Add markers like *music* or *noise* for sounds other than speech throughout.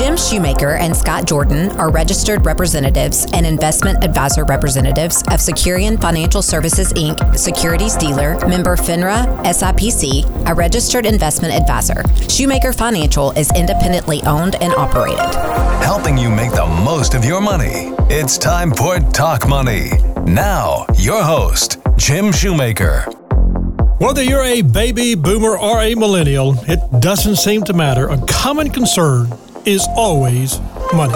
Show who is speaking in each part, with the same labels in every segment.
Speaker 1: Jim Shoemaker and Scott Jordan are registered representatives and investment advisor representatives of Securian Financial Services Inc., securities dealer, member FINRA, SIPC, a registered investment advisor. Shoemaker Financial is independently owned and operated.
Speaker 2: Helping you make the most of your money. It's time for Talk Money. Now, your host, Jim Shoemaker.
Speaker 3: Whether you're a baby boomer or a millennial, it doesn't seem to matter. A common concern is always money.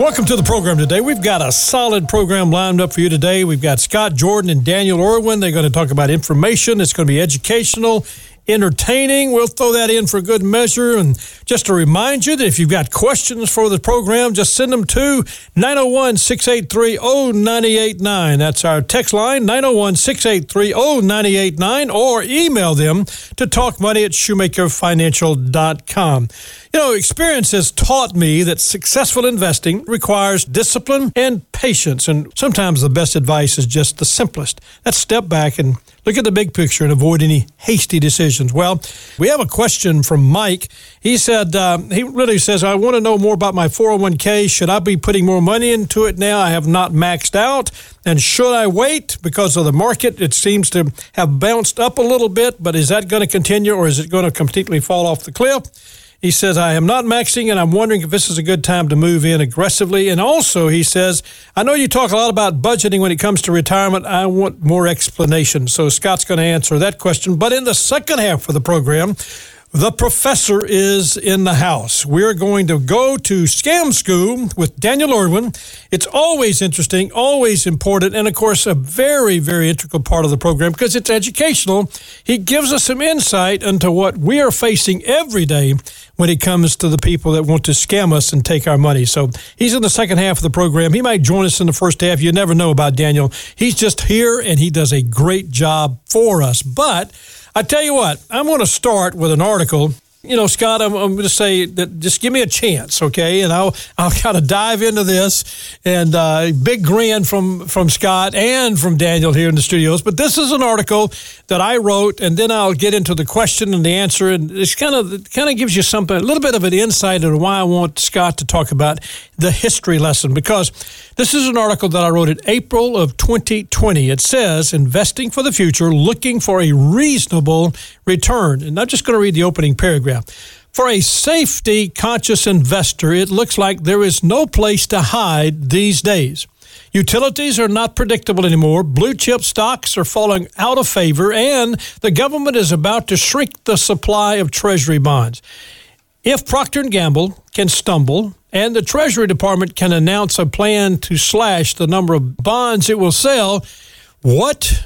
Speaker 3: Welcome to the program today. We've got a solid program lined up for you today. We've got Scott Jordan and Daniel Irwin. They're going to talk about information. It's going to be educational entertaining. We'll throw that in for good measure. And just to remind you that if you've got questions for the program, just send them to 901 683 0989. That's our text line, 901 683 0989, or email them to talkmoney at shoemakerfinancial.com. You know, experience has taught me that successful investing requires discipline and patience. And sometimes the best advice is just the simplest. Let's step back and look at the big picture and avoid any hasty decisions. Well, we have a question from Mike. He said, uh, he really says, I want to know more about my 401k. Should I be putting more money into it now? I have not maxed out. And should I wait because of the market? It seems to have bounced up a little bit, but is that going to continue or is it going to completely fall off the cliff? He says, I am not maxing and I'm wondering if this is a good time to move in aggressively. And also, he says, I know you talk a lot about budgeting when it comes to retirement. I want more explanation. So Scott's going to answer that question. But in the second half of the program, the professor is in the house. We're going to go to Scam School with Daniel Irwin. It's always interesting, always important, and of course, a very, very integral part of the program because it's educational. He gives us some insight into what we are facing every day when it comes to the people that want to scam us and take our money. So he's in the second half of the program. He might join us in the first half. You never know about Daniel. He's just here and he does a great job for us. But I tell you what, I'm going to start with an article you know, Scott, I'm, I'm going to say that just give me a chance, okay? And I'll I'll *laughs* kind of dive into this. And uh, big grin from from Scott and from Daniel here in the studios. But this is an article that I wrote, and then I'll get into the question and the answer. And it's kind of it kind of gives you something, a little bit of an insight into why I want Scott to talk about the history lesson because this is an article that I wrote in April of 2020. It says investing for the future, looking for a reasonable return. And I'm just going to read the opening paragraph. For a safety conscious investor, it looks like there is no place to hide these days. Utilities are not predictable anymore. Blue chip stocks are falling out of favor, and the government is about to shrink the supply of treasury bonds. If Procter & Gamble can stumble and the Treasury Department can announce a plan to slash the number of bonds it will sell, what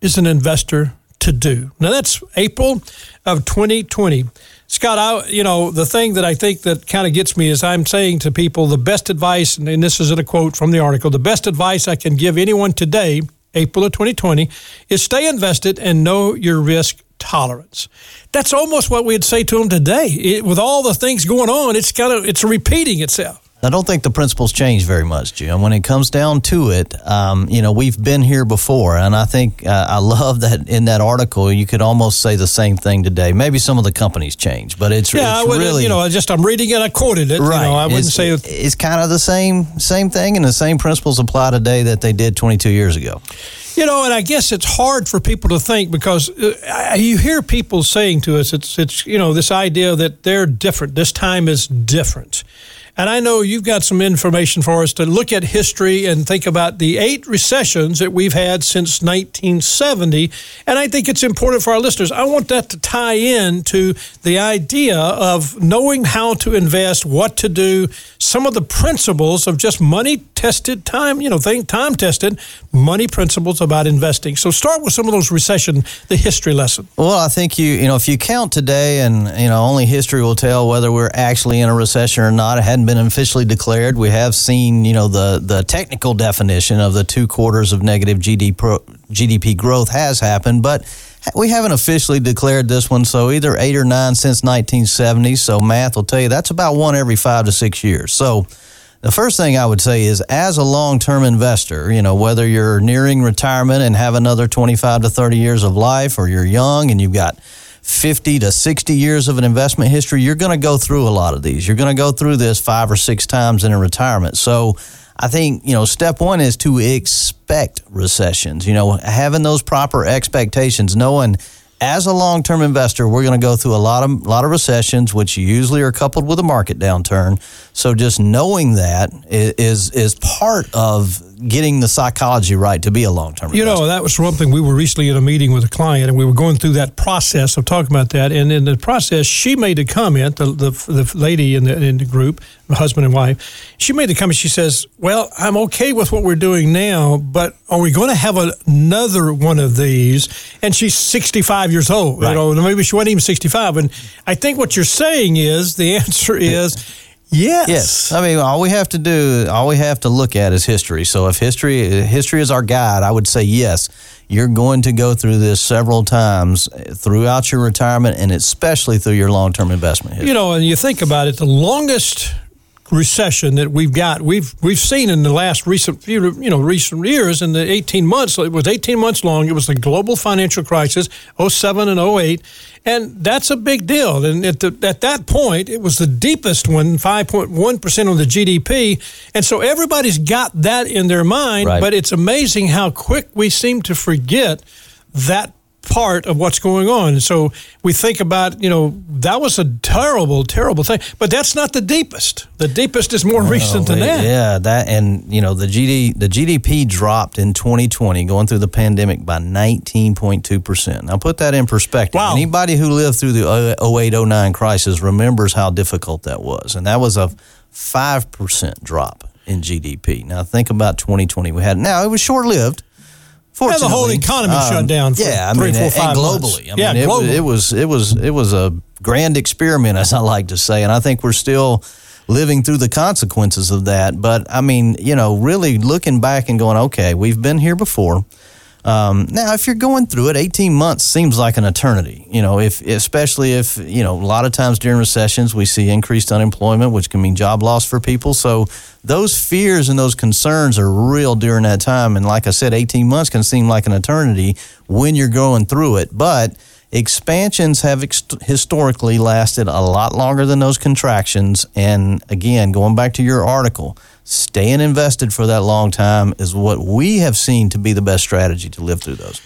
Speaker 3: is an investor to do? Now that's April of 2020. Scott, I, you know, the thing that I think that kind of gets me is I'm saying to people the best advice, and this is a quote from the article, the best advice I can give anyone today, April of 2020, is stay invested and know your risk tolerance. That's almost what we'd say to them today. It, with all the things going on, it's kind of it's repeating itself.
Speaker 4: I don't think the principles change very much, Jim. When it comes down to it, um, you know, we've been here before, and I think uh, I love that in that article you could almost say the same thing today. Maybe some of the companies change, but it's,
Speaker 3: yeah,
Speaker 4: it's
Speaker 3: would,
Speaker 4: really
Speaker 3: you know, I just I'm reading it, I quoted it.
Speaker 4: Right,
Speaker 3: you know, I wouldn't
Speaker 4: it's,
Speaker 3: say
Speaker 4: it, it's kind of the same same thing, and the same principles apply today that they did 22 years ago.
Speaker 3: You know, and I guess it's hard for people to think because uh, you hear people saying to us, it's it's you know this idea that they're different. This time is different. And I know you've got some information for us to look at history and think about the eight recessions that we've had since 1970. And I think it's important for our listeners. I want that to tie in to the idea of knowing how to invest, what to do, some of the principles of just money tested time, you know, think time tested money principles about investing. So start with some of those recession, the history lesson.
Speaker 4: Well, I think you, you know, if you count today and, you know, only history will tell whether we're actually in a recession or not. It hadn't been officially declared. We have seen, you know, the, the technical definition of the two quarters of negative GDP growth has happened, but we haven't officially declared this one. So either eight or nine since 1970. So math will tell you that's about one every five to six years. So the first thing I would say is as a long term investor, you know, whether you're nearing retirement and have another 25 to 30 years of life or you're young and you've got 50 to 60 years of an investment history, you're going to go through a lot of these. You're going to go through this five or six times in a retirement. So I think, you know, step one is to expect recessions, you know, having those proper expectations, knowing as a long-term investor, we're going to go through a lot of lot of recessions, which usually are coupled with a market downturn. So just knowing that is is part of getting the psychology right to be a long term.
Speaker 3: You know, that was one thing. We were recently in a meeting with a client, and we were going through that process of talking about that. And in the process, she made a comment. The the, the lady in the in the group, husband and wife, she made the comment. She says, "Well, I'm okay with what we're doing now, but are we going to have another one of these?" And she's 65 years old. Right. You know, maybe she wasn't even 65. And I think what you're saying is the *laughs* answer is Yes.
Speaker 4: Yes. I mean, all we have to do, all we have to look at is history. So if history history is our guide, I would say yes. You're going to go through this several times throughout your retirement and especially through your long-term investment history.
Speaker 3: You know, and you think about it, the longest recession that we've got. We've we've seen in the last recent few you know recent years in the 18 months it was 18 months long it was the global financial crisis 07 and 08 and that's a big deal. And at, the, at that point it was the deepest one 5.1% on the GDP and so everybody's got that in their mind right. but it's amazing how quick we seem to forget that part of what's going on. So we think about, you know, that was a terrible, terrible thing. But that's not the deepest. The deepest is more recent than that.
Speaker 4: Yeah, that and you know the GD the GDP dropped in 2020 going through the pandemic by 19.2 percent. Now put that in perspective. Wow. Anybody who lived through the 0809 crisis remembers how difficult that was, and that was a five percent drop in GDP. Now think about 2020. We had now it was short lived
Speaker 3: yeah, the whole economy um, shut down. yeah, I
Speaker 4: mean,
Speaker 3: four, five
Speaker 4: and globally. I yeah, mean, globally. It, it, was it was it was a grand experiment, as I like to say, and I think we're still living through the consequences of that. But I mean, you know, really looking back and going, okay, we've been here before. Um, now, if you're going through it, 18 months seems like an eternity. You know, if especially if you know a lot of times during recessions we see increased unemployment, which can mean job loss for people. So those fears and those concerns are real during that time. And like I said, 18 months can seem like an eternity when you're going through it, but expansions have ex- historically lasted a lot longer than those contractions. And again, going back to your article staying invested for that long time is what we have seen to be the best strategy to live through those.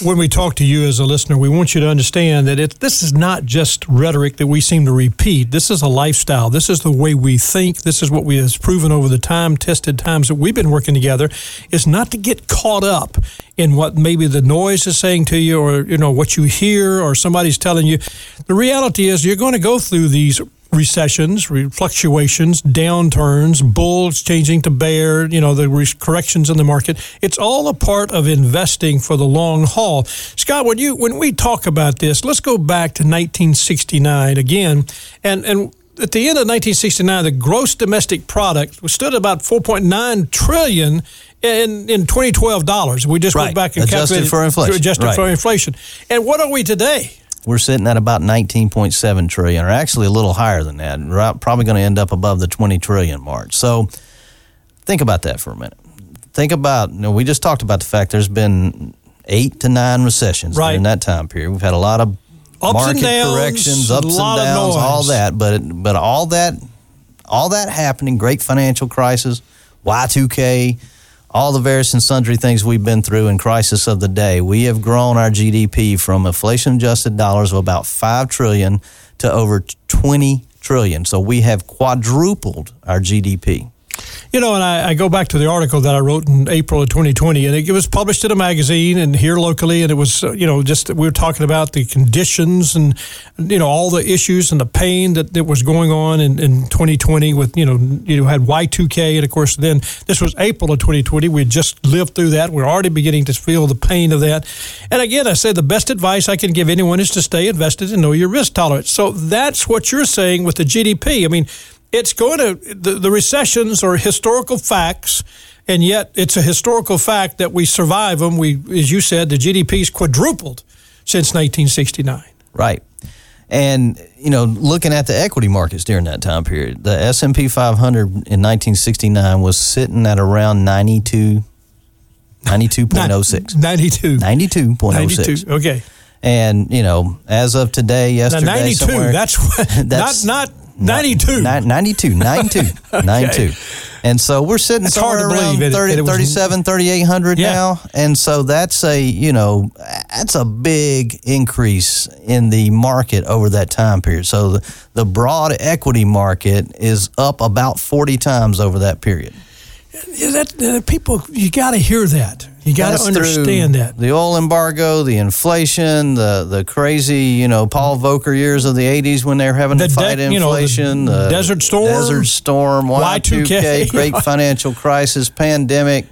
Speaker 3: When we talk to you as a listener, we want you to understand that it, this is not just rhetoric that we seem to repeat. This is a lifestyle. This is the way we think. This is what we have proven over the time tested times that we've been working together. Is not to get caught up in what maybe the noise is saying to you, or you know what you hear, or somebody's telling you. The reality is, you're going to go through these recessions, fluctuations, downturns, bulls changing to bear, you know, the corrections in the market. It's all a part of investing for the long haul. Scott, when you when we talk about this, let's go back to 1969 again, and and at the end of 1969, the gross domestic product stood about 4.9 trillion in in 2012 dollars. We just
Speaker 4: right.
Speaker 3: went back and
Speaker 4: adjusted
Speaker 3: calculated
Speaker 4: for inflation.
Speaker 3: Adjusted
Speaker 4: right.
Speaker 3: for inflation. And what are we today?
Speaker 4: We're sitting at about 19.7 trillion, or actually a little higher than that. We're probably going to end up above the 20 trillion mark. So think about that for a minute. Think about, you know, we just talked about the fact there's been eight to nine recessions right. during that time period. We've had a lot of
Speaker 3: ups
Speaker 4: market
Speaker 3: downs,
Speaker 4: corrections, ups and downs, all that. But but all that all that happening, great financial crisis, Y2K, all the various and sundry things we've been through in crisis of the day, we have grown our GDP from inflation adjusted dollars of about 5 trillion to over 20 trillion. So we have quadrupled our GDP.
Speaker 3: You know, and I, I, go back to the article that I wrote in April of 2020, and it was published in a magazine and here locally, and it was, uh, you know, just we were talking about the conditions and, you know, all the issues and the pain that, that was going on in, in 2020 with, you know, you had Y2K, and of course, then this was April of 2020. We just lived through that. We're already beginning to feel the pain of that. And again, I say the best advice I can give anyone is to stay invested and know your risk tolerance. So that's what you're saying with the GDP. I mean, it's going to, the, the recessions are historical facts and yet it's a historical fact that we survive them. We, as you said, the GDP's quadrupled since 1969.
Speaker 4: Right. And you know, looking at the equity markets during that time period, the S and P 500 in 1969 was sitting at around 92, 92.06.
Speaker 3: 92. *laughs*
Speaker 4: 92.06. 92.
Speaker 3: Okay.
Speaker 4: And you know, as of today, yesterday,
Speaker 3: now, 92. That's, *laughs* that's not not 92.
Speaker 4: 92, *laughs* 92, 92. And so we're sitting
Speaker 3: That's
Speaker 4: somewhere around
Speaker 3: believe,
Speaker 4: 30,
Speaker 3: it, it
Speaker 4: 37, 3,800 yeah. now. And so that's a, you know, that's a big increase in the market over that time period. So the, the broad equity market is up about 40 times over that period.
Speaker 3: That, uh, people, you got to hear that. You got to understand that.
Speaker 4: the oil embargo, the inflation, the the crazy, you know, Paul Volcker years of the '80s when they were having the to fight de- inflation,
Speaker 3: you know, the, the Desert Storm,
Speaker 4: Desert Storm, Y2K, Great *laughs* Financial Crisis, pandemic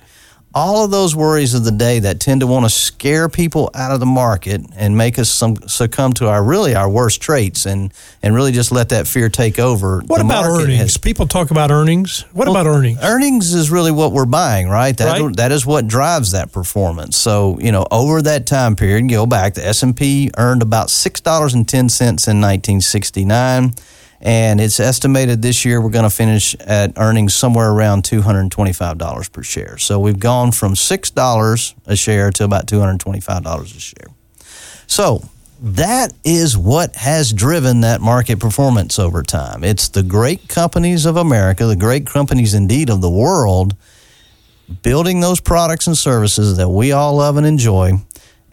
Speaker 4: all of those worries of the day that tend to want to scare people out of the market and make us some, succumb to our really our worst traits and and really just let that fear take over.
Speaker 3: What about earnings? Has, people talk about earnings. What well, about earnings?
Speaker 4: Earnings is really what we're buying, right? That right. that is what drives that performance. So you know, over that time period, go back. The S and P earned about six dollars and ten cents in 1969 and it's estimated this year we're going to finish at earnings somewhere around $225 per share. So we've gone from $6 a share to about $225 a share. So that is what has driven that market performance over time. It's the great companies of America, the great companies indeed of the world, building those products and services that we all love and enjoy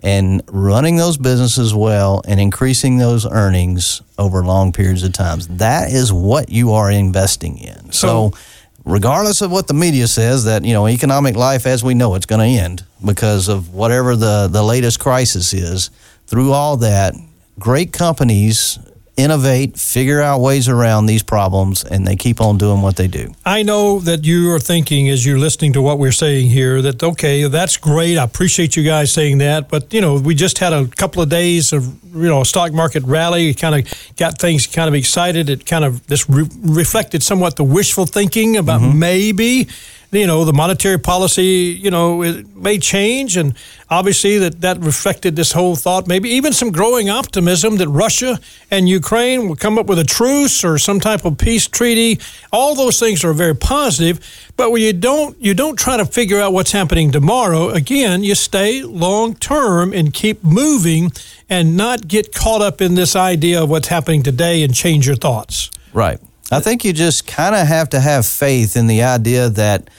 Speaker 4: and running those businesses well and increasing those earnings over long periods of times. That is what you are investing in. So, so regardless of what the media says that, you know, economic life as we know it's going to end because of whatever the the latest crisis is, through all that, great companies innovate, figure out ways around these problems, and they keep on doing what they do.
Speaker 3: I know that you are thinking as you're listening to what we're saying here that, okay, that's great. I appreciate you guys saying that. But, you know, we just had a couple of days of, you know, stock market rally. It kind of got things kind of excited. It kind of this re- reflected somewhat the wishful thinking about mm-hmm. maybe you know the monetary policy you know it may change and obviously that that reflected this whole thought. Maybe even some growing optimism that Russia and Ukraine will come up with a truce or some type of peace treaty. All those things are very positive but when you don't you don't try to figure out what's happening tomorrow again you stay long term and keep moving and not get caught up in this idea of what's happening today and change your thoughts.
Speaker 4: Right I think you just kind of have to have faith in the idea that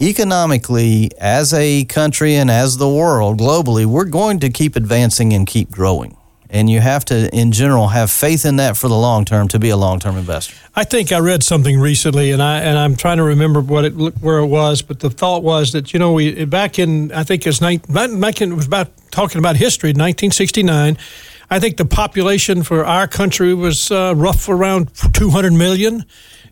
Speaker 4: economically, as a country and as the world globally, we're going to keep advancing and keep growing. And you have to, in general, have faith in that for the long term to be a long term investor.
Speaker 3: I think I read something recently, and I and I'm trying to remember what it where it was, but the thought was that you know we back in I think it's back in it was about talking about history, 1969 I think the population for our country was uh, rough around 200 million.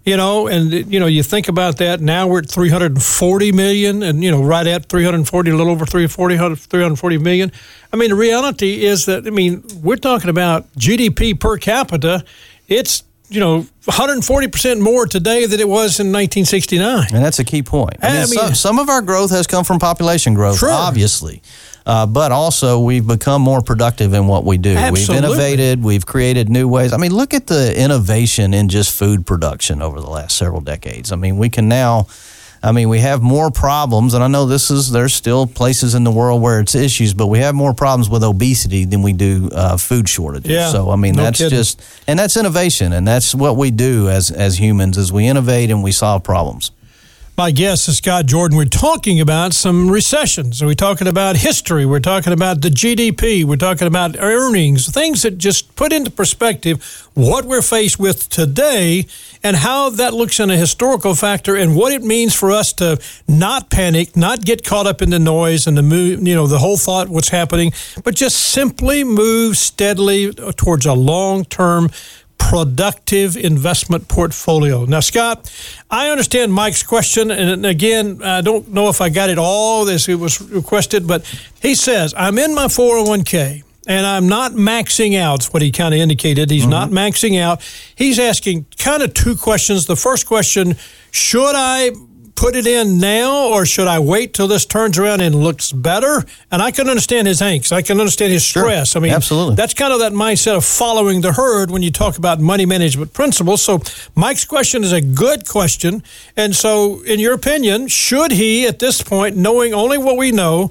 Speaker 3: You know, and you know, you think about that. Now we're at 340 million, and you know, right at 340, a little over 340, 340 million. I mean, the reality is that I mean, we're talking about GDP per capita. It's you know 140% more today than it was in 1969
Speaker 4: and that's a key point i mean, I mean some, some, of our growth has come from population growth sure. obviously uh, but also we've become more productive in what we do.
Speaker 3: Absolutely.
Speaker 4: We've innovated, we've created new ways. I mean, look at the innovation in just food production over the last several decades. I mean, we can now. I mean, we have more problems, and I know this is there's still places in the world where it's issues, but we have more problems with obesity than we do uh, food shortages.
Speaker 3: Yeah,
Speaker 4: so I mean,
Speaker 3: no
Speaker 4: that's
Speaker 3: kidding.
Speaker 4: just and that's innovation, and that's what we do as as humans is we innovate and we solve problems.
Speaker 3: My guest is Scott Jordan. We're talking about some recessions. We're talking about history. We're talking about the GDP. We're talking about earnings, things that just put into perspective what we're faced with today and how that looks in a historical factor and what it means for us to not panic, not get caught up in the noise and the move, you know, the whole thought what's happening, but just simply move steadily towards a long-term productive investment portfolio. Now, Scott, I understand Mike's question, and again, I don't know if I got it all as it was requested, but he says, I'm in my 401k and I'm not maxing out. What he kind of indicated, he's mm-hmm. not maxing out. He's asking kind of two questions. The first question: Should I put it in now, or should I wait till this turns around and looks better? And I can understand his angst. I can understand his stress.
Speaker 4: Sure.
Speaker 3: I mean,
Speaker 4: absolutely.
Speaker 3: That's kind of that mindset of following the herd when you talk about money management principles. So, Mike's question is a good question. And so, in your opinion, should he, at this point, knowing only what we know,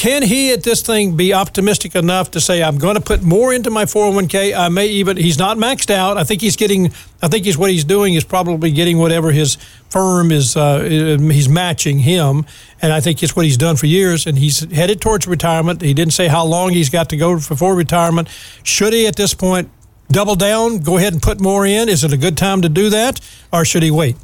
Speaker 3: Can he at this thing be optimistic enough to say, I'm going to put more into my 401k? I may even, he's not maxed out. I think he's getting, I think he's what he's doing is probably getting whatever his firm is, uh, he's matching him. And I think it's what he's done for years. And he's headed towards retirement. He didn't say how long he's got to go before retirement. Should he at this point double down, go ahead and put more in? Is it a good time to do that? Or should he wait?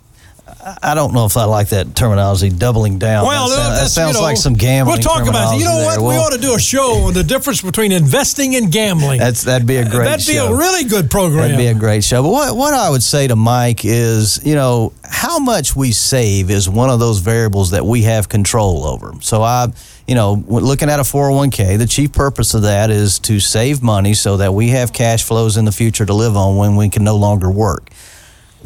Speaker 4: I don't know if I like that terminology, doubling down.
Speaker 3: Well,
Speaker 4: that, uh,
Speaker 3: that
Speaker 4: sounds
Speaker 3: you know,
Speaker 4: like some gambling.
Speaker 3: We'll talk about it. You know what?
Speaker 4: There.
Speaker 3: we ought to do a show on the difference between investing and gambling.
Speaker 4: That's that'd be a great. Show.
Speaker 3: That'd
Speaker 4: show.
Speaker 3: be a really good program.
Speaker 4: That'd be a great show. But what what I would say to Mike is, you know, how much we save is one of those variables that we have control over. So I you know, looking at a 401k, the chief purpose of that is to save money so that we have cash flows in the future to live on when we can no longer work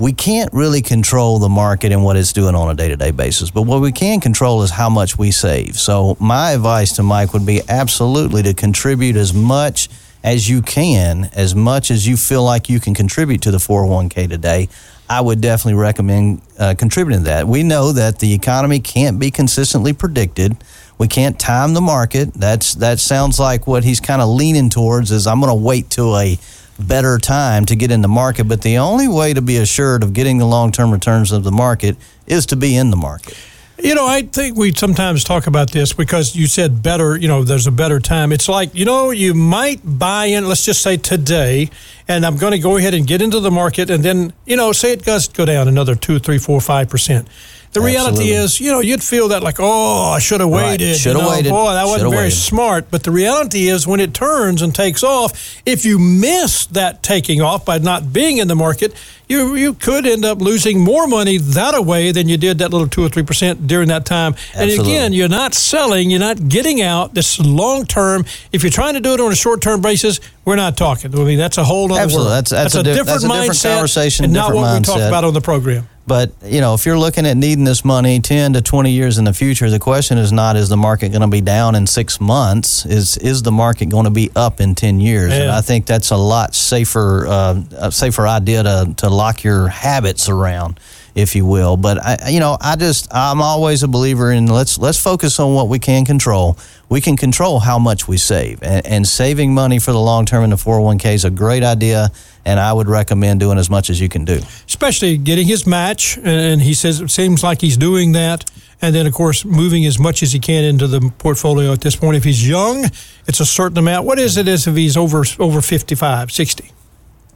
Speaker 4: we can't really control the market and what it's doing on a day to day basis. But what we can control is how much we save. So, my advice to Mike would be absolutely to contribute as much as you can, as much as you feel like you can contribute to the 401k today. I would definitely recommend uh, contributing to that. We know that the economy can't be consistently predicted. We can't time the market. That's that sounds like what he's kind of leaning towards is I'm going to wait till a better time to get in the market. But the only way to be assured of getting the long term returns of the market is to be in the market.
Speaker 3: You know, I think we sometimes talk about this because you said better, you know, there's a better time. It's like, you know, you might buy in, let's just say today, and I'm going to go ahead and get into the market, and then, you know, say it does go down another two, three, four, five percent. The reality is, you know, you'd feel that like, oh, I should have waited.
Speaker 4: Right. Should have
Speaker 3: you know,
Speaker 4: waited.
Speaker 3: Boy, that wasn't
Speaker 4: Should've
Speaker 3: very
Speaker 4: waited.
Speaker 3: smart. But the reality is, when it turns and takes off, if you miss that taking off by not being in the market, you you could end up losing more money that away than you did that little two or three percent during that time.
Speaker 4: Absolutely.
Speaker 3: And again, you're not selling, you're not getting out. This long term. If you're trying to do it on a short term basis, we're not talking. I mean, that's a whole other
Speaker 4: Absolutely.
Speaker 3: world.
Speaker 4: That's- that's a diff- that's a different
Speaker 3: mindset
Speaker 4: conversation,
Speaker 3: and not
Speaker 4: different
Speaker 3: what we talk about on the program.
Speaker 4: But you know, if you're looking at needing this money 10 to 20 years in the future, the question is not is the market going to be down in 6 months, is is the market going to be up in 10 years? And I think that's a lot safer uh, a safer idea to to lock your habits around if you will. But I, you know, I just I'm always a believer in let's let's focus on what we can control. We can control how much we save, and, and saving money for the long term in the 401k is a great idea. And I would recommend doing as much as you can do.
Speaker 3: especially getting his match, and he says it seems like he's doing that. And then, of course, moving as much as he can into the portfolio at this point. If he's young, it's a certain amount. What is it as if he's over over 55, 60?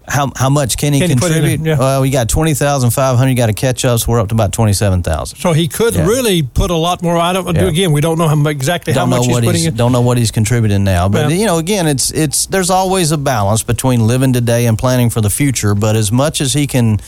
Speaker 4: How, how much can he
Speaker 3: Can he
Speaker 4: contribute?
Speaker 3: it? Yeah.
Speaker 4: Well, we got twenty thousand five hundred. You got to catch up, so we're up to about twenty seven thousand.
Speaker 3: So he could
Speaker 4: Yeah.
Speaker 3: really put a lot more. I don't.
Speaker 4: Yeah.
Speaker 3: Again, we don't know how, exactly how
Speaker 4: Don't know
Speaker 3: much he's putting
Speaker 4: he's
Speaker 3: in.
Speaker 4: don't know what he's contributing now, but you know, again, it's it's there's always a balance between living today and planning for the future. But as much as he can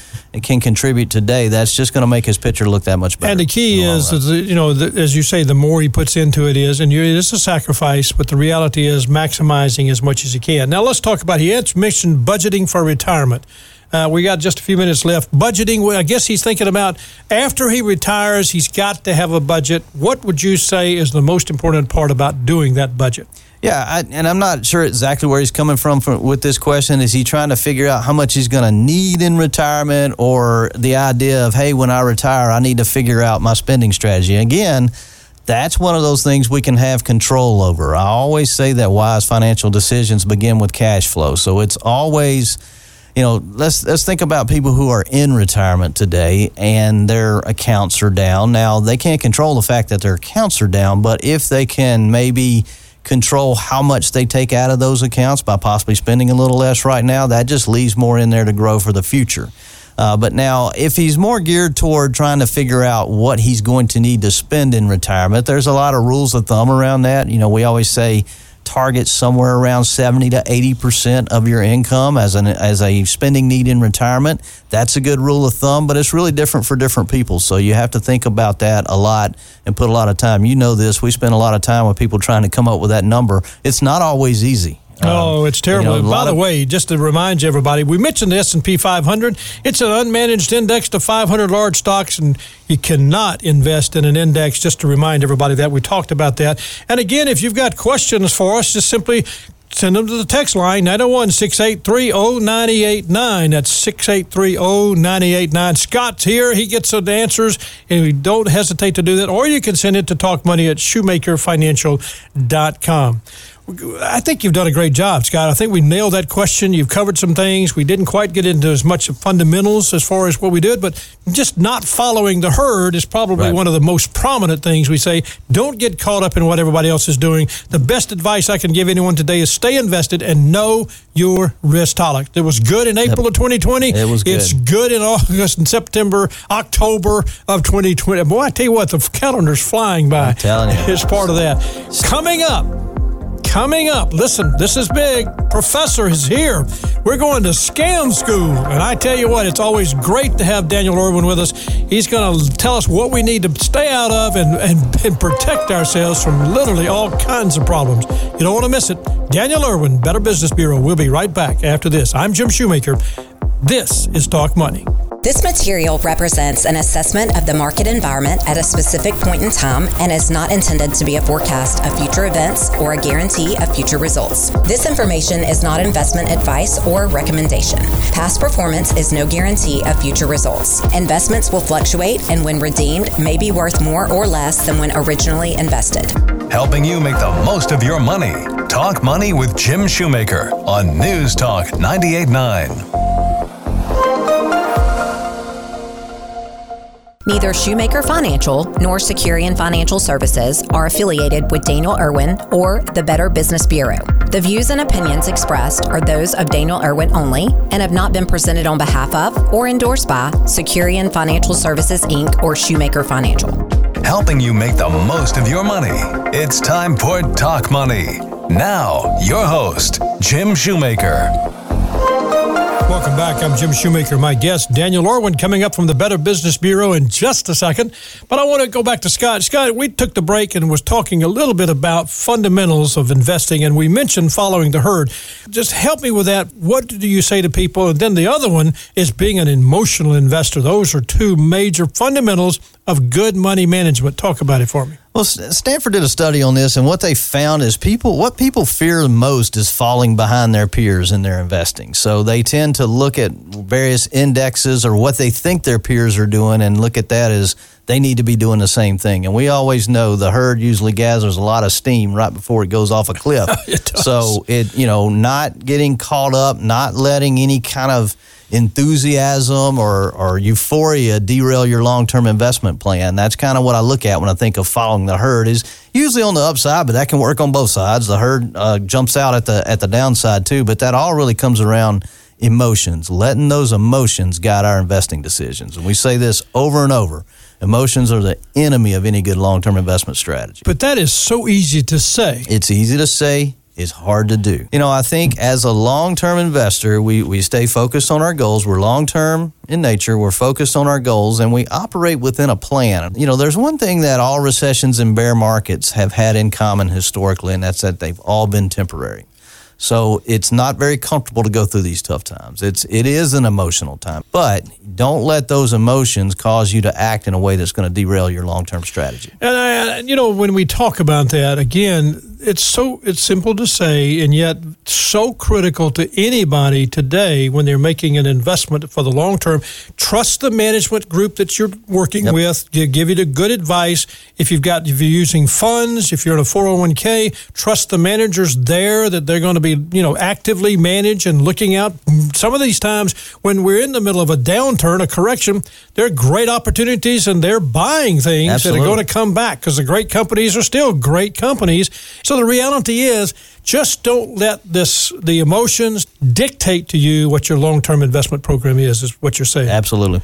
Speaker 4: can contribute today, that's just going to make his picture look that much better.
Speaker 3: And the key
Speaker 4: the
Speaker 3: is, is you know, the, as you say, the more he puts into it is, and you, it is a sacrifice, but the reality is maximizing as much as he can. Now, let's talk about, he had mentioned budgeting for retirement. Uh, we got just a few minutes left. Budgeting, I guess he's thinking about after he retires, he's got to have a budget. What would you say is the most important part about doing that budget?
Speaker 4: Yeah, I, and I'm not sure exactly where he's coming from, from with this question. Is he trying to figure out how much he's going to need in retirement, or the idea of, hey, when I retire, I need to figure out my spending strategy? Again, that's one of those things we can have control over. I always say that wise financial decisions begin with cash flow. So it's always you know, let's let's think about people who are in retirement today and their accounts are down. Now they can't control the fact that their accounts are down, but if they can maybe control how much they take out of those accounts by possibly spending a little less right now, that just leaves more in there to grow for the future. Uh, but now, if he's more geared toward trying to figure out what he's going to need to spend in retirement, there's a lot of rules of thumb around that. You know, we always say target somewhere around 70 to 80 percent of your income as an as a spending need in retirement. That's a good rule of thumb, but it's really different for different people. So you have to think about that a lot and put a lot of time. You know this. We spend a lot of time with people trying to come up with that number. It's not always easy.
Speaker 3: Oh,
Speaker 4: Um,
Speaker 3: it's terrible.
Speaker 4: you know,
Speaker 3: By the
Speaker 4: of-
Speaker 3: way, just to remind you, everybody, we mentioned the S&P 500. It's an unmanaged index to 500 large stocks, and you cannot invest in an index. Just to remind everybody that we talked about that. And again, if you've got questions for us, just simply send them to the text line 901 683 0989. That's 683 0989. Scott's here. He gets the answers, and we don't hesitate to do that. Or you can send it to talkmoney at shoemakerfinancial.com. I think you've done a great job, Scott. I think we nailed that question. You've covered some things. We didn't quite get into as much fundamentals as far as what we did, but just not following the herd is probably right. one of the most prominent things we say. Don't get caught up in what everybody else is doing. The best advice I can give anyone today is stay invested and know your risk tolerance. It was good in April yep. of 2020.
Speaker 4: It was good.
Speaker 3: It's good in August and September, October of 2020. Boy, I tell you what, the calendar's flying by.
Speaker 4: I'm telling you.
Speaker 3: It's part of that. Coming up, Coming up, listen, this is big. Professor is here. We're going to scam school. And I tell you what, it's always great to have Daniel Irwin with us. He's going to tell us what we need to stay out of and, and, and protect ourselves from literally all kinds of problems. You don't want to miss it. Daniel Irwin, Better Business Bureau. We'll be right back after this. I'm Jim Shoemaker. This is Talk Money.
Speaker 1: This material represents an assessment of the market environment at a specific point in time and is not intended to be a forecast of future events or a guarantee of future results. This information is not investment advice or recommendation. Past performance is no guarantee of future results. Investments will fluctuate and when redeemed may be worth more or less than when originally invested.
Speaker 2: Helping you make the most of your money. Talk Money with Jim Shoemaker on News Talk 989.
Speaker 1: Neither Shoemaker Financial nor Securian Financial Services are affiliated with Daniel Irwin or the Better Business Bureau. The views and opinions expressed are those of Daniel Irwin only and have not been presented on behalf of or endorsed by Securian Financial Services Inc. or Shoemaker Financial.
Speaker 2: Helping you make the most of your money. It's time for Talk Money. Now, your host, Jim Shoemaker.
Speaker 3: Welcome back. I'm Jim Shoemaker. My guest, Daniel Irwin, coming up from the Better Business Bureau in just a second. But I want to go back to Scott. Scott, we took the break and was talking a little bit about fundamentals of investing, and we mentioned following the herd. Just help me with that. What do you say to people? And then the other one is being an emotional investor. Those are two major fundamentals of good money management. Talk about it for me.
Speaker 4: Well, Stanford did a study on this, and what they found is people what people fear most is falling behind their peers in their investing. So they tend to look at various indexes or what they think their peers are doing, and look at that as they need to be doing the same thing. And we always know the herd usually gathers a lot of steam right before it goes off a cliff. *laughs*
Speaker 3: it
Speaker 4: so it you know not getting caught up, not letting any kind of enthusiasm or, or euphoria derail your long-term investment plan. That's kind of what I look at when I think of following the herd. Is usually on the upside, but that can work on both sides. The herd uh, jumps out at the at the downside too, but that all really comes around emotions, letting those emotions guide our investing decisions. And we say this over and over. Emotions are the enemy of any good long-term investment strategy.
Speaker 3: But that is so easy to say.
Speaker 4: It's easy to say is hard to do. You know, I think as a long term investor, we, we stay focused on our goals. We're long term in nature, we're focused on our goals, and we operate within a plan. You know, there's one thing that all recessions and bear markets have had in common historically, and that's that they've all been temporary. So it's not very comfortable to go through these tough times. It's it is an emotional time, but don't let those emotions cause you to act in a way that's going to derail your long term strategy.
Speaker 3: And I, you know, when we talk about that again, it's so it's simple to say, and yet so critical to anybody today when they're making an investment for the long term. Trust the management group that you're working yep. with. Give you the good advice. If you've got if you're using funds, if you're in a 401k, trust the managers there that they're going to be, you know, actively manage and looking out. Some of these times when we're in the middle of a downturn, a correction, there are great opportunities and they're buying things
Speaker 4: Absolutely.
Speaker 3: that are going to come back because the great companies are still great companies. So the reality is just don't let this the emotions dictate to you what your long-term investment program is is what you're saying.
Speaker 4: Absolutely.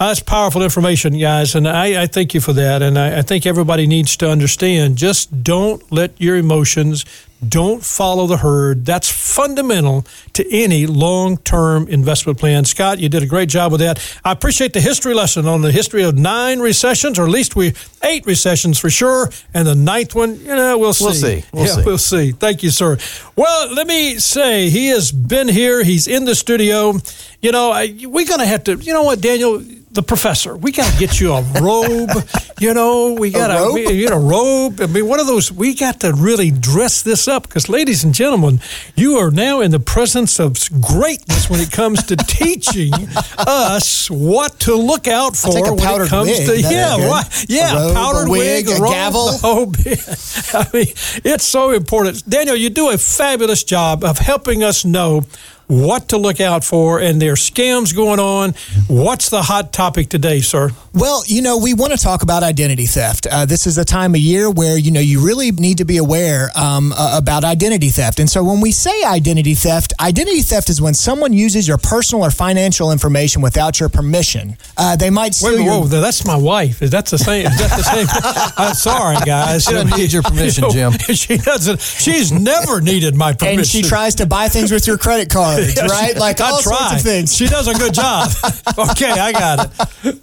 Speaker 3: Uh, that's powerful information, guys, and I, I thank you for that. And I, I, think everybody needs to understand just don't let your emotions, don't follow the herd. That's fundamental to any long term investment plan. Scott, you did a great job with that. I appreciate the history lesson on the history of nine recessions, or at least we eight recessions for sure. And the ninth one, you know, we'll see.
Speaker 4: We'll see. We'll
Speaker 3: yeah,
Speaker 4: see.
Speaker 3: we'll see. Thank you, sir. Well, let me say, he has been here, he's in the studio. You know, we're going to have to, you know what, Daniel? the professor. We got to get you a robe. *laughs* you know, we got to, you know, robe. I mean, one of those. We got to really dress this up because, ladies and gentlemen, you are now in the presence of greatness when it comes to *laughs* teaching us what to look out for when it comes
Speaker 5: wig.
Speaker 3: to
Speaker 5: That'd
Speaker 3: yeah, right, yeah,
Speaker 5: robe,
Speaker 3: powdered
Speaker 5: wig, a
Speaker 3: robe,
Speaker 5: gavel. *laughs*
Speaker 3: Oh, I mean, it's so important. Daniel, you do a fabulous job of helping us know what to look out for, and there are scams going on. What's the hot topic today, sir?
Speaker 5: Well, you know, we want to talk about identity theft. Uh, this is a time of year where, you know, you really need to be aware um, uh, about identity theft. And so when we say identity theft, identity theft is when someone uses your personal or financial information without your permission. Uh, they might steal
Speaker 3: Wait,
Speaker 5: your.
Speaker 3: whoa, that's my wife. Is that the same? Is that the same? *laughs* I'm sorry, guys.
Speaker 4: She doesn't need your permission, *laughs* Jim.
Speaker 3: She doesn't. She's never needed my permission.
Speaker 5: And she tries to buy things with your credit
Speaker 3: Yeah, *laughs*
Speaker 5: right? Like
Speaker 3: I
Speaker 5: all sorts of things.
Speaker 3: She does a good job. *laughs* okay, I got it.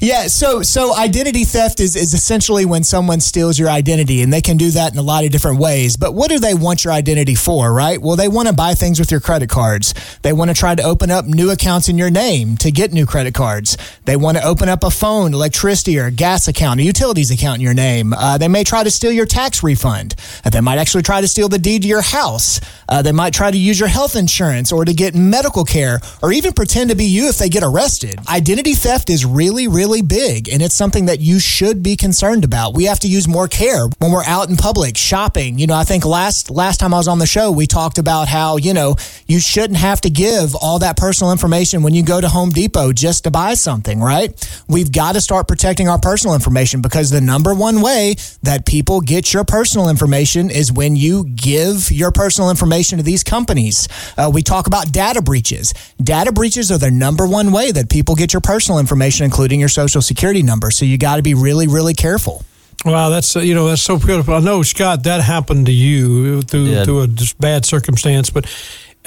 Speaker 5: Yeah, so so identity theft is, is essentially when someone steals your identity, and they can do that in a lot of different ways. But what do they want your identity for, right? Well, they want to buy things with your credit cards. They want to try to open up new accounts in your name to get new credit cards. They want to open up a phone, electricity, or gas account, a utilities account in your name. Uh, they may try to steal your tax refund. Uh, they might actually try to steal the deed to your house. Uh, they might try to use your health insurance or to get medical care, or even pretend to be you if they get arrested. Identity theft is really, really big, and it's something that you should be concerned about. We have to use more care when we're out in public shopping. You know, I think last last time I was on the show, we talked about how you know you shouldn't have to give all that personal information when you go to Home Depot just to buy something, right? We've got to start protecting our personal information because the number one way that people get your personal information is when you give your personal information to these companies. Uh, we talk about data breaches. Data breaches are the number one way that people get your personal information, including your social security number. So you got to be really, really careful.
Speaker 3: Wow, that's uh, you know that's so beautiful. I know Scott, that happened to you through
Speaker 4: Yeah.
Speaker 3: through a just bad circumstance, but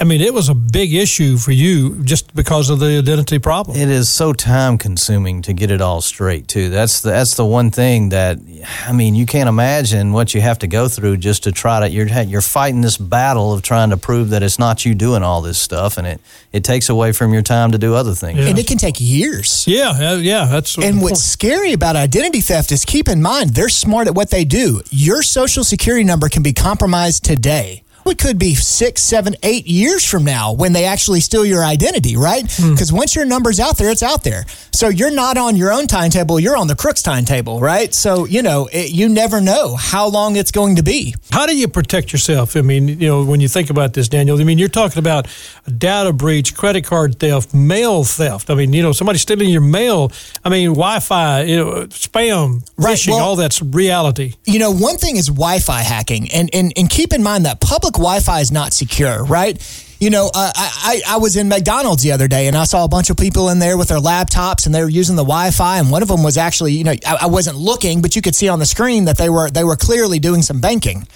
Speaker 3: I mean it was a big issue for you just because of the identity problem.
Speaker 4: It is so time consuming to get it all straight too. That's the, that's the one thing that I mean you can't imagine what you have to go through just to try to you're you're fighting this battle of trying to prove that it's not you doing all this stuff and it it takes away from your time to do other things.
Speaker 3: Yeah.
Speaker 5: And it can take years.
Speaker 3: yeah, uh, yeah, that's
Speaker 5: And what's scary about identity theft is keep in mind they're smart at what they do. Your social security number can be compromised today. It could be six, seven, eight years from now when they actually steal your identity, right? Hmm. Because once your number's out there, it's out there. So you're not on your own timetable, you're on the crook's timetable, right? So, you know, it, you never know how long it's going to be.
Speaker 3: How do you protect yourself? I mean, you know, when you think about this, Daniel, I mean, you're talking about data breach, credit card theft, mail theft. I mean, you know, somebody stealing your mail. I mean, Wi-Fi, you know, spam,
Speaker 5: Right,
Speaker 3: phishing,
Speaker 5: well-
Speaker 3: all that's reality.
Speaker 5: you know, one thing is Wi-Fi hacking, and and and keep in mind that public Wi-Fi is not secure, right? You know, uh, I, I I was in McDonald's the other day, and I saw a bunch of people in there with their laptops, and they were using the Wi-Fi, and one of them was actually, you know, I, I wasn't looking, but you could see on the screen that they were they were clearly doing some banking.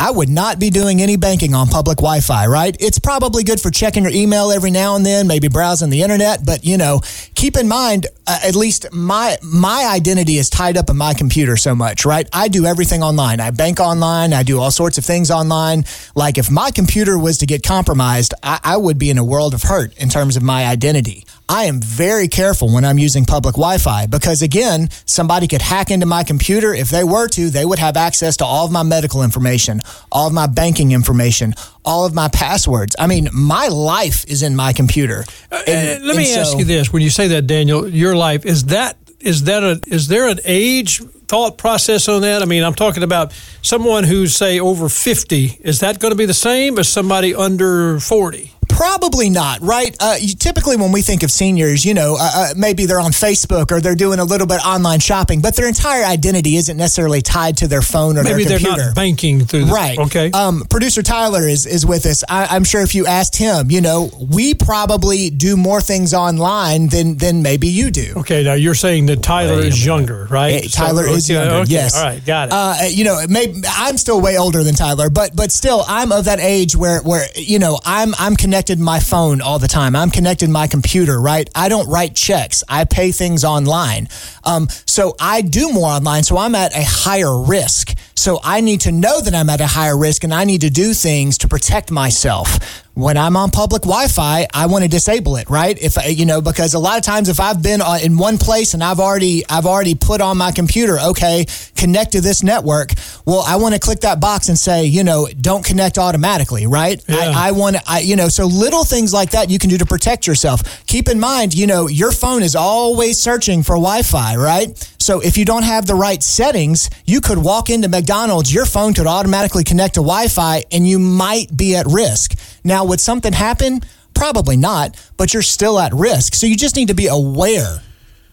Speaker 5: I would not be doing any banking on public Wi-Fi, right? It's probably good for checking your email every now and then, maybe browsing the internet, but you know, keep in mind uh, at least my my identity is tied up in my computer so much, right? I do everything online. I bank online, I do all sorts of things online. Like if my computer was to get compromised, I, I would be in a world of hurt in terms of my identity. I am very careful when I'm using public Wi Fi because, again, somebody could hack into my computer. If they were to, they would have access to all of my medical information, all of my banking information, all of my passwords. I mean, my life is in my computer. And-
Speaker 3: Uh, let me
Speaker 5: and
Speaker 3: ask you this: When you say that, Daniel, your life is that is that a is there an age thought process on that? I mean, I'm talking about someone who's say over 50. Is that going to be the same as somebody under 40?
Speaker 5: Probably not, right? Uh, you, typically, when we think of seniors, you know, uh, uh, maybe they're on Facebook or they're doing a little bit online shopping, but their entire identity isn't necessarily tied to their phone or
Speaker 3: Maybe
Speaker 5: their
Speaker 3: they're not banking through. The,
Speaker 5: Right.
Speaker 3: Okay.
Speaker 5: Um, Producer Tyler is is with us. I, I'm sure if you asked him, you know, we probably do more things online than than maybe you do.
Speaker 3: okay. Now you're saying that Tyler
Speaker 4: Wait
Speaker 3: is younger, right?
Speaker 5: Tyler
Speaker 3: So-
Speaker 5: is
Speaker 3: okay,
Speaker 5: younger.
Speaker 3: okay,
Speaker 5: Yes.
Speaker 3: All right. Got it.
Speaker 5: Uh, you know, maybe I'm still way older than Tyler, but but still, I'm of that age where where you know I'm I'm connected to my phone all the time. I'm connected my computer. Right. I don't write checks. I pay things online. Um, so I do more online. So I'm at a higher risk. So I need to know that I'm at a higher risk, and I need to do things to protect myself. when I'm on public Wi-Fi, I want to disable it, right? If you know, because a lot of times if I've been uh, in one place and I've already I've already put on my computer, okay, connect to this network. Well, I want to click that box and say, you know, don't connect automatically, right?
Speaker 3: Yeah.
Speaker 5: I, I want to, I, you know, so little things like that you can do to protect yourself. Keep in mind, you know, your phone is always searching for Wi-Fi, right? So if you don't have the right settings, you could walk into McDonald's, your phone could automatically connect to Wi-Fi, and you might be at risk. Now, would something happen? Probably not, but you're still at risk. So you just need to be aware.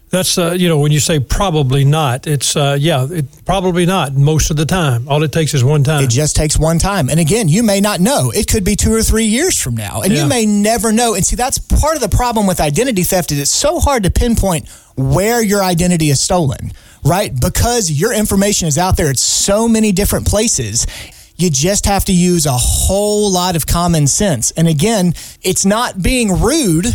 Speaker 3: That's uh, you know when you say probably not, it's uh, yeah, it, probably not most of the time. All it takes is one time.
Speaker 5: It just takes one time. And again, you may not know. It could be two or three years from now, and
Speaker 3: Yeah.
Speaker 5: you may never know. And see, that's part of the problem with identity theft is it's so hard to pinpoint where your identity is stolen, right? Because your information is out there. It's so many different places. You just have to use a whole lot of common sense. And again, it's not being rude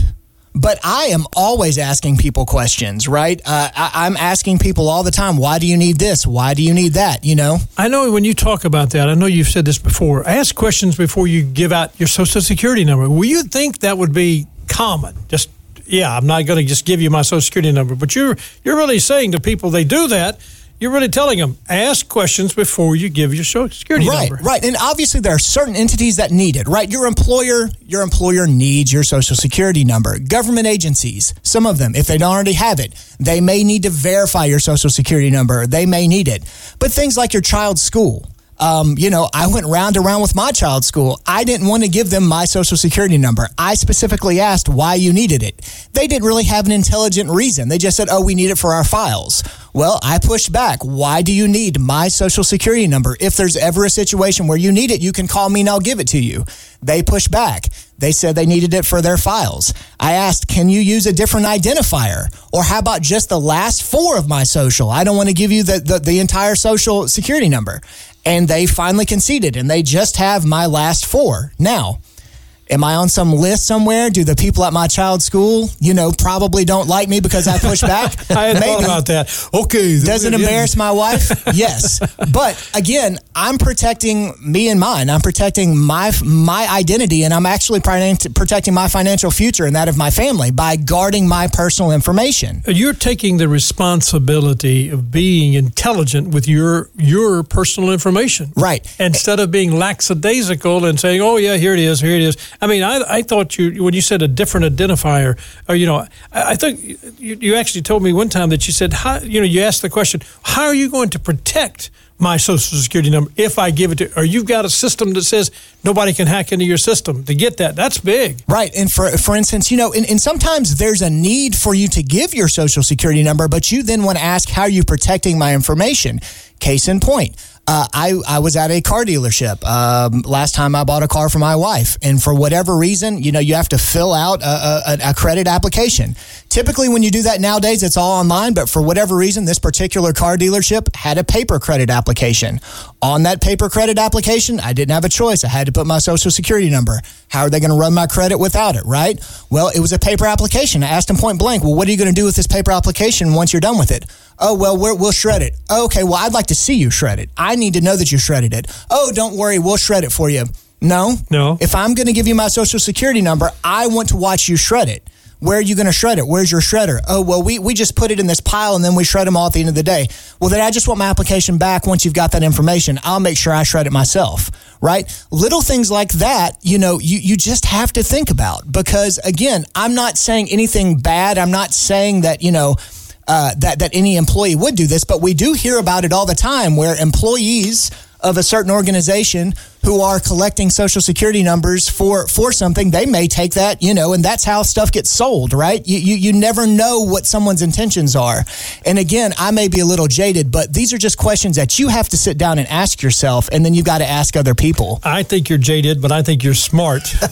Speaker 5: but I am always asking people questions, right? Uh, I, I'm asking people all the time, why do you need this? Why do you need that? You know?
Speaker 3: I know when you talk about that, I know you've said this before. Ask questions before you give out your social security number. Well, you think that would be common? Just yeah, I'm not going to just give you my social security number, but you're you're really saying to people they do that. You're really telling them ask questions before you give your social security
Speaker 5: right,
Speaker 3: number.
Speaker 5: right. Right, and obviously there are certain entities that need it, right? Your employer, your employer needs your social security number. Government agencies, some of them, if they don't already have it, they may need to verify your social security number. They may need it. But things like your child's school, um, you know, I went round and round with my child's school. I didn't want to give them my social security number. I specifically asked why you needed it. They didn't really have an intelligent reason. They just said, oh, we need it for our files. Well, I pushed back. Why do you need my social security number? If there's ever a situation where you need it, you can call me and I'll give it to you. They pushed back. They said they needed it for their files. I asked, can you use a different identifier? Or how about just the last four of my social? I don't want to give you the, the, the entire social security number. And they finally conceded and they just have my last four. Now, Am I on some list somewhere? Do the people at my child's school, you know, probably don't like me because I push back? *laughs*
Speaker 3: I had thought about that. Okay,
Speaker 5: Does it embarrass my wife? *laughs* Yes. But again, I'm protecting me and mine. I'm protecting my my identity, and I'm actually protecting my financial future and that of my family by guarding my personal information.
Speaker 3: Uh, you're taking the responsibility of being intelligent with your your personal information,
Speaker 5: Right.
Speaker 3: Instead of being lackadaisical and saying, "Oh yeah, here it is, here it is." I mean, I, I thought you when you said a different identifier, or you know, I, I think you, you actually told me one time that you said, how, you know, you asked the question, "How are you going to protect?" My social security number, if I give it to, or you've got a system that says nobody can hack into your system to get that. That's big.
Speaker 5: Right. And for for instance, you know, and, and sometimes there's a need for you to give your social security number, but you then want to ask how are you protecting my information. Case in point. Uh, I, I was at a car dealership um, last time I bought a car for my wife. And for whatever reason, you know, you have to fill out a, a, a credit application. Typically, when you do that nowadays, it's all online. But for whatever reason, this particular car dealership had a paper credit application. On that paper credit application, I didn't have a choice. I had to put my social security number. How are they going to run my credit without it, right? Well, it was a paper application. I asked them point blank, well, what are you going to do with this paper application once you're done with it? Oh, well, we're, we'll shred it. Okay, well, I'd like to see you shred it. I need to know that you shredded it. Oh, don't worry, we'll shred it for you. No.
Speaker 3: No.
Speaker 5: If I'm going to give you my social security number, I want to watch you shred it. Where are you going to shred it? Where's your shredder? Oh, well, we, we just put it in this pile and then we shred them all at the end of the day. Well, then I just want my application back once you've got that information. I'll make sure I shred it myself, right? Little things like that, you know, you, you just have to think about because, again, I'm not saying anything bad. I'm not saying that, you know, uh, that that any employee would do this, but we do hear about it all the time where employees of a certain organization who are collecting social security numbers for for something they may take that you know and that's how stuff gets sold right you, you you never know what someone's intentions are and again i may be a little jaded but these are just questions that you have to sit down and ask yourself and then you've got to ask other people
Speaker 3: I think you're jaded, but I think you're smart. *laughs*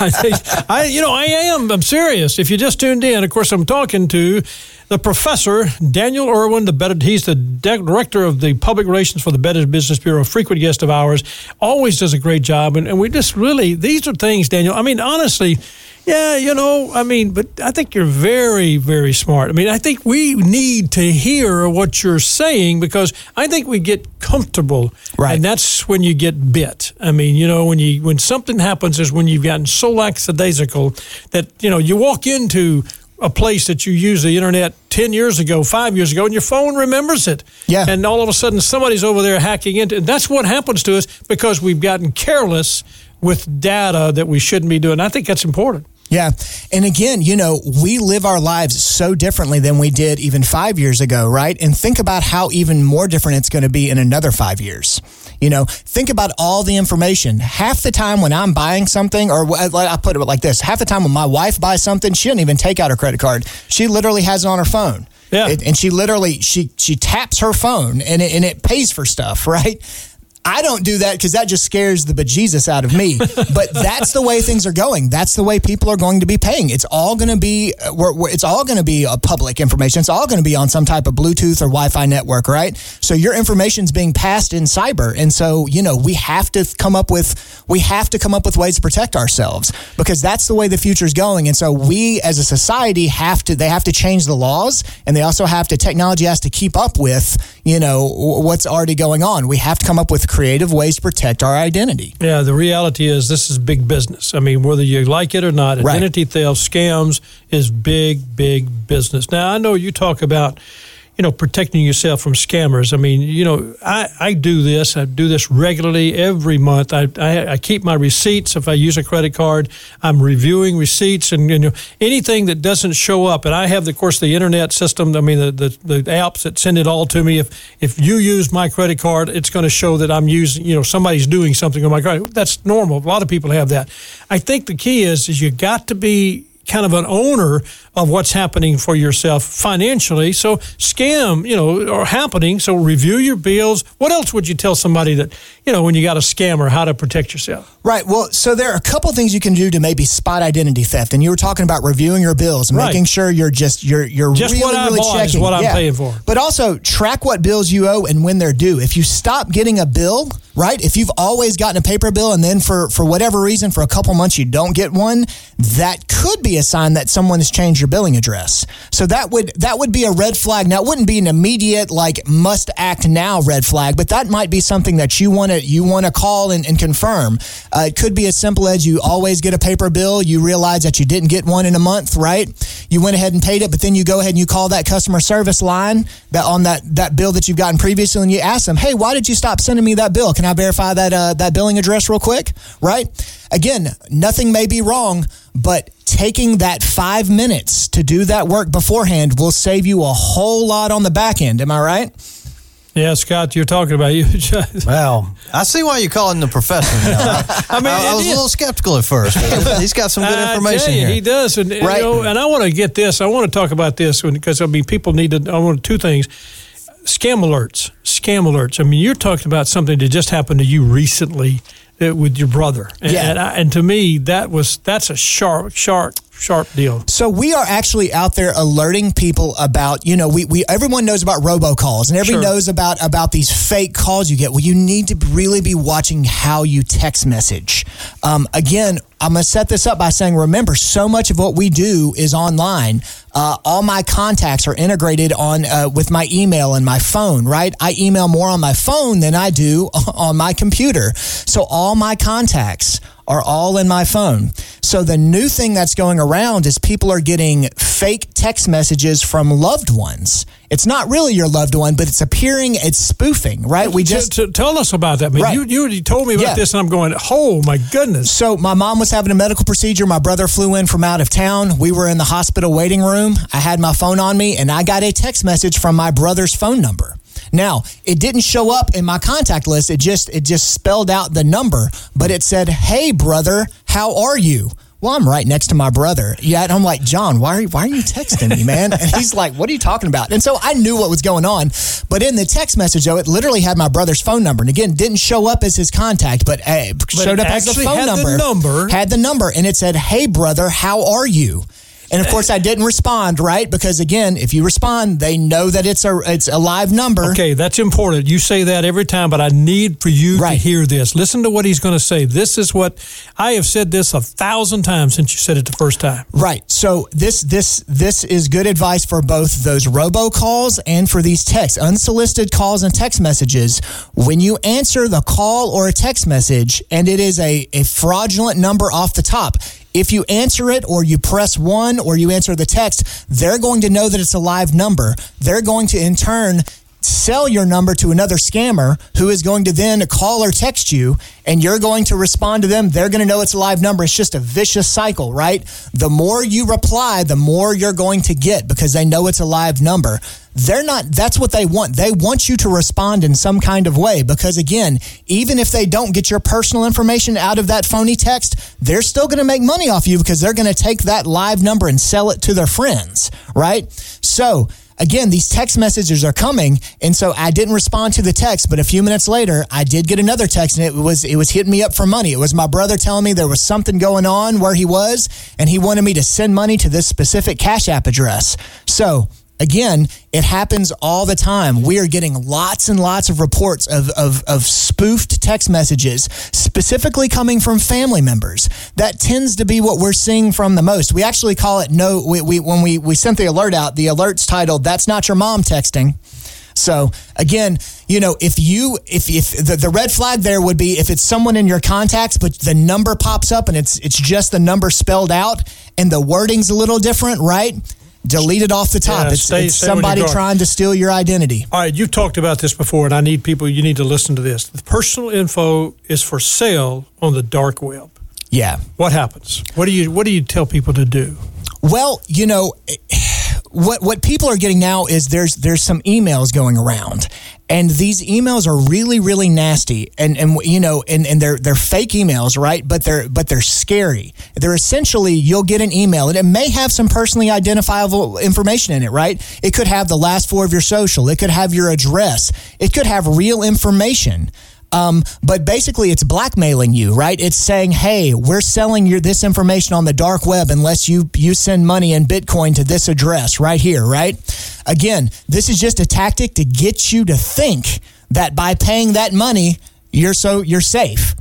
Speaker 3: I think I, you know, I am. I'm serious. If you just tuned in, of course, I'm talking to the professor Daniel Irwin. The better, he's the director of the public relations for the Better Business Bureau. Frequent guest of ours. Always does a great job, and, and we just really these are things, Daniel. I mean, honestly. Yeah, you know, I mean, but I think you're very, very smart. I mean, I think we need to hear what you're saying because I think we get comfortable,
Speaker 5: Right.
Speaker 3: And that's when you get bit. I mean, you know, when you when something happens is when you've gotten so lackadaisical that you know you walk into a place that you used the internet 10 years ago, five years ago, and your phone remembers it.
Speaker 5: Yeah.
Speaker 3: And all of a sudden, somebody's over there hacking into it. That's what happens to us because we've gotten careless with data that we shouldn't be doing. I think that's important.
Speaker 5: Yeah. And again, you know, we live our lives so differently than we did even five years ago, right? And think about how even more different it's going to be in another five years. You know, think about all the information. Half the time when I'm buying something, or uh, I put it like this half the time when my wife buys something, she doesn't even take out her credit card. She literally has it on her phone.
Speaker 3: Yeah.
Speaker 5: It- and she literally she she taps her phone and it, and it pays for stuff, *laughs* right? I don't do that because that just scares the bejesus out of me. *laughs* but that's the way things are going. That's the way people are going to be paying. It's all going to be. uh, We're, we're- it's all going to be a public information. It's all going to be on some type of Bluetooth or Wi-Fi network, right? So your information's being passed in cyber, and so you know we have to come up with we have to come up with ways to protect ourselves because that's the way the future is going. And so we as a society have to. They have to change the laws, and they also have to. Technology has to keep up with you know what's already going on. We have to come up with creative ways to protect our identity.
Speaker 3: Yeah, the reality is this is big business. I mean, whether you like it or not,
Speaker 5: Right.
Speaker 3: identity theft, scams is big, big business. Now, I know you talk about, you know, protecting yourself from scammers. I mean, you know, I, I do this. I do this regularly every month. I, I, I keep my receipts. If I use a credit card, I'm reviewing receipts and you know anything that doesn't show up. And I have, of course, the internet system. I mean, the, the, the apps that send it all to me. If if you use my credit card, it's going to show that I'm using. You know, somebody's doing something on my credit. That's normal. A lot of people have that. I think the key is is you got to be kind of an owner of what's happening for yourself financially. So scam, you know, are happening. So review your bills. What else would you tell somebody that, you know, when you got a scammer, how to protect yourself?
Speaker 5: Right. Well, so there are a couple things you can do to maybe spot identity theft, and you were talking about reviewing your bills, and
Speaker 3: Right.
Speaker 5: making sure you're just you're you're
Speaker 3: Just
Speaker 5: really
Speaker 3: what I
Speaker 5: really checking.
Speaker 3: what I'm paying for.
Speaker 5: But also track what bills you owe and when they're due. If you stop getting a bill, right? If you've always gotten a paper bill and then for for whatever reason for a couple months you don't get one, that could be a sign that someone has changed your billing address. So that would that would be a red flag. Now it wouldn't be an immediate like must act now red flag, but that might be something that you want to you want to call and, and confirm. Uh, it could be as simple as you always get a paper bill, you realize that you didn't get one in a month, right? You went ahead and paid it, but then you go ahead and you call that customer service line that on that that bill that you've gotten previously, and you ask them, "Hey, why did you stop sending me that bill? Can I verify that uh, that billing address real quick?" Right? Again, nothing may be wrong, but taking that five minutes to do that work beforehand will save you a whole lot on the back end. Am I right?
Speaker 3: Yeah, Scott, you're talking about you. *laughs*
Speaker 4: Well, I see why you call him the professor. Now. *laughs* I,
Speaker 3: mean,
Speaker 4: I,
Speaker 3: it
Speaker 4: was
Speaker 3: is.
Speaker 4: a little skeptical at first. But he's got some good
Speaker 3: I
Speaker 4: information
Speaker 3: tell you,
Speaker 4: here.
Speaker 3: He does, and and,
Speaker 5: Right.
Speaker 3: you know, and I want to get this. I want to talk about this because I mean, people need to. I want two things: scam alerts, scam alerts. I mean, you're talking about something that just happened to you recently with your brother, and,
Speaker 5: Yeah.
Speaker 3: and, I, and to me, that was that's a sharp, sharp, sharp deal.
Speaker 5: So we are actually out there alerting people about, you know, we, we everyone knows about robocalls and everyone
Speaker 3: Sure.
Speaker 5: knows about about these fake calls you get. Well, you need to really be watching how you text message. Um, again, I'm going to set this up by saying, remember, so much of what we do is online. Uh, all my contacts are integrated on uh, with my email and my phone. Right, I email more on my phone than I do *laughs* on my computer. So all my contacts are all in my phone. So the new thing that's going around is people are getting fake text messages from loved ones. It's not really your loved one, but it's appearing, it's spoofing, right? We
Speaker 3: T-
Speaker 5: just
Speaker 3: t- tell us about that. I mean,
Speaker 5: Right.
Speaker 3: you you already told me about
Speaker 5: Yeah.
Speaker 3: this, and I'm going, oh my goodness.
Speaker 5: So my mom was having a medical procedure. My brother flew in from out of town. We were in the hospital waiting room. I had my phone on me and I got a text message from my brother's phone number. Now, it didn't show up in my contact list. It just it just spelled out the number, but it said, "Hey brother, how are you?" Well, I'm right next to my brother. Yeah, and I'm like, John, why are, why are you texting me, man? And he's like, what are you talking about? And so I knew what was going on. But in the text message, though, it literally had my brother's phone number. And again, didn't show up as his contact, but, uh, showed
Speaker 3: it
Speaker 5: up as the phone
Speaker 3: had the
Speaker 5: number.
Speaker 3: number.
Speaker 5: Had the number, and it said, "Hey brother, how are you?" And of course, I didn't respond, right? Because again, if you respond, they know that it's a it's a live number.
Speaker 3: Okay, that's important. You say that every time, but I need for you
Speaker 5: Right.
Speaker 3: to hear this. Listen to what he's going to say. This is what I have said this a thousand times since you said it the first time.
Speaker 5: Right. So this this this is good advice for both those robocalls and for these texts, unsolicited calls and text messages. When you answer the call or a text message and it is a, a fraudulent number off the top, if you answer it or you press one or you answer the text, they're going to know that it's a live number. They're going to in turn sell your number to another scammer who is going to then call or text you and you're going to respond to them. They're going to know it's a live number. It's just a vicious cycle, right? The more you reply, the more you're going to get because they know it's a live number. They're not, that's what they want. They want you to respond in some kind of way because, again, even if they don't get your personal information out of that phony text, they're still going to make money off you because they're going to take that live number and sell it to their friends, right? So, again, these text messages are coming, and so I didn't respond to the text. But a few minutes later, I did get another text, and it was it was hitting me up for money. It was my brother telling me there was something going on where he was, and he wanted me to send money to this specific Cash App address. So. Again, it happens all the time. We are getting lots and lots of reports of, of, of spoofed text messages, specifically coming from family members. That tends to be what we're seeing from the most. We actually call it no. We, we when we we sent the alert out, the alert's titled "That's not your mom texting." So again, you know, if you if if the, the red flag there would be if it's someone in your contacts, but the number pops up and it's it's just the number spelled out and the wording's a little different, right? Delete it off the top.
Speaker 3: Yeah,
Speaker 5: it's
Speaker 3: stay-
Speaker 5: it's
Speaker 3: stay
Speaker 5: somebody trying to steal your identity.
Speaker 3: All right, you've talked about this before, and I need people, you need to listen to this. The personal info is for sale on the dark web.
Speaker 5: Yeah.
Speaker 3: What happens? What do you What do you tell people to do?
Speaker 5: Well, you know, what what people are getting now is there's there's some emails going around, and these emails are really really nasty, and and you know, and, and they're they're fake emails, right? But they're but they're scary. They're essentially you'll get an email, and it may have some personally identifiable information in it, right? It could have the last four of your social, it could have your address, it could have real information. Um, but basically, it's blackmailing you, right? It's saying, "Hey, we're selling your this information on the dark web unless you you send money in Bitcoin to this address right here." Right? Again, this is just a tactic to get you to think that by paying that money, you're so you're safe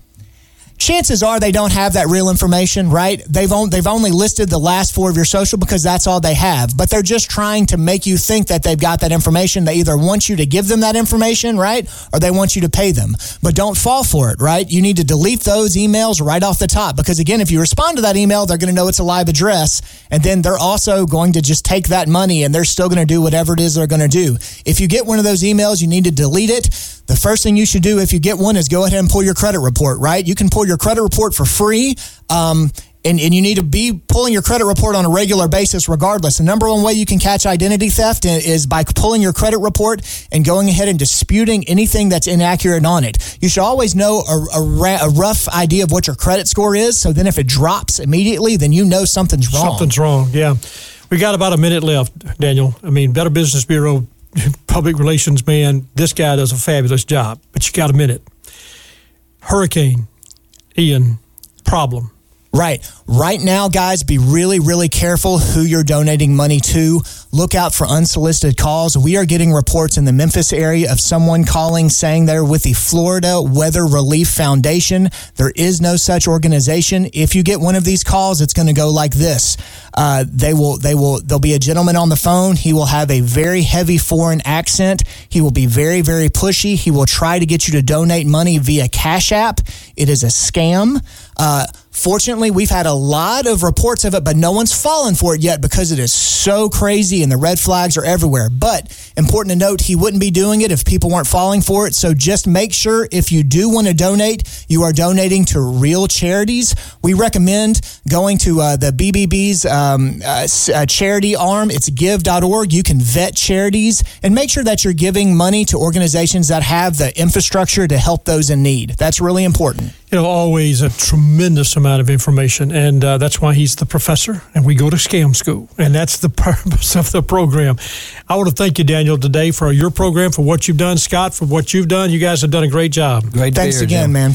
Speaker 5: chances are they don't have that real information, right? They've on, they've only listed the last four of your social because that's all they have. But they're just trying to make you think that they've got that information. They either want you to give them that information, right? Or they want you to pay them. But don't fall for it, right? You need to delete those emails right off the top because again, if you respond to that email, they're going to know it's a live address and then they're also going to just take that money and they're still going to do whatever it is they're going to do. If you get one of those emails, you need to delete it. The first thing you should do if you get one is go ahead and pull your credit report, right? You can pull your credit report for free. Um, and, and you need to be pulling your credit report on a regular basis regardless. The number one way you can catch identity theft is by pulling your credit report and going ahead and disputing anything that's inaccurate on it. You should always know a, a, a rough idea of what your credit score is. So then if it drops immediately, then you know something's wrong.
Speaker 3: Something's wrong. Yeah, we got about a minute left, Daniel. I mean, Better Business Bureau public relations man. This guy does a fabulous job, but you got a minute. Hurricane, Ian, problem.
Speaker 5: Right. Right now, guys, be really, really careful who you're donating money to. Look out for unsolicited calls. We are getting reports in the Memphis area of someone calling saying they're with the Florida Weather Relief Foundation. There is no such organization. If you get one of these calls, it's going to go like this. Uh, they will, they will, there'll be a gentleman on the phone. He will have a very heavy foreign accent. He will be very, very pushy. He will try to get you to donate money via Cash App. It is a scam. Uh, Fortunately, we've had a lot of reports of it, but no one's fallen for it yet because it is so crazy and the red flags are everywhere. But important to note, he wouldn't be doing it if people weren't falling for it. So just make sure if you do want to donate, you are donating to real charities. We recommend going to uh, the BBB's um, uh, uh, charity arm. It's give.org. You can vet charities and make sure that you're giving money to organizations that have the infrastructure to help those in need. That's really important.
Speaker 3: You know, always a tremendous amount of information, and uh, that's why he's the professor, and we go to scam school, and that's the *laughs* purpose of the program. I want to thank you, Daniel, today for your program, for what you've done, Scott, for what you've done. You guys have done a great job.
Speaker 4: Great to
Speaker 5: Thanks
Speaker 4: here,
Speaker 5: again,
Speaker 4: Jim.
Speaker 5: man.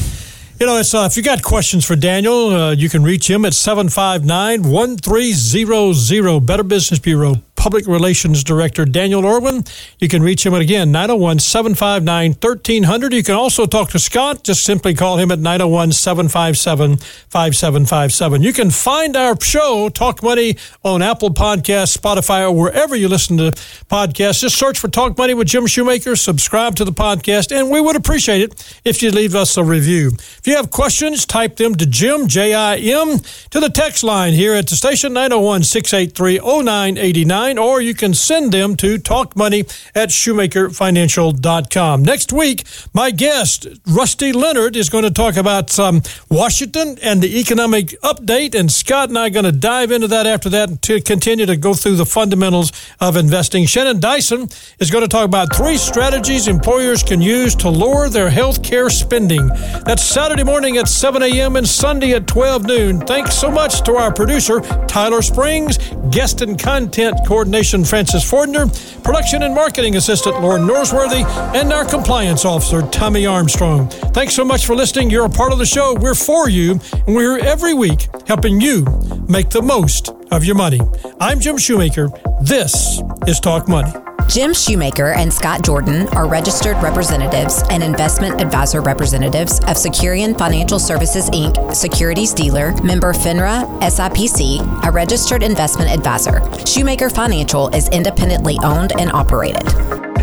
Speaker 3: You know, it's uh, if you got questions for Daniel, uh, you can reach him at 759 1300 Better Business Bureau Public Relations Director Daniel Irwin. You can reach him at again 901 759 1300. You can also talk to Scott. Just simply call him at 901 757 5757. You can find our show, Talk Money, on Apple Podcasts, Spotify, or wherever you listen to podcasts. Just search for Talk Money with Jim Shoemaker, subscribe to the podcast, and we would appreciate it if you leave us a review. If you have questions, type them to Jim, J I M, to the text line here at the station 901 683 0989 or you can send them to talkmoney at shoemakerfinancial.com. Next week, my guest, Rusty Leonard, is going to talk about um, Washington and the economic update, and Scott and I are going to dive into that after that to continue to go through the fundamentals of investing. Shannon Dyson is going to talk about three strategies employers can use to lower their health care spending. That's Saturday morning at 7 a.m. and Sunday at 12 noon. Thanks so much to our producer, Tyler Springs, guest and content coordinator Coordination Francis Fordner, Production and Marketing Assistant Lauren Norsworthy, and our Compliance Officer Tommy Armstrong. Thanks so much for listening. You're a part of the show. We're for you, and we're here every week helping you make the most of your money. I'm Jim Shoemaker. This is Talk Money.
Speaker 1: Jim Shoemaker and Scott Jordan are registered representatives and investment advisor representatives of Securian Financial Services Inc., securities dealer, member FINRA, SIPC, a registered investment advisor. Shoemaker Financial is independently owned and operated.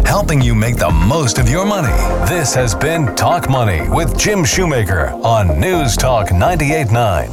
Speaker 2: Helping you make the most of your money. This has been Talk Money with Jim Shoemaker on News Talk 989.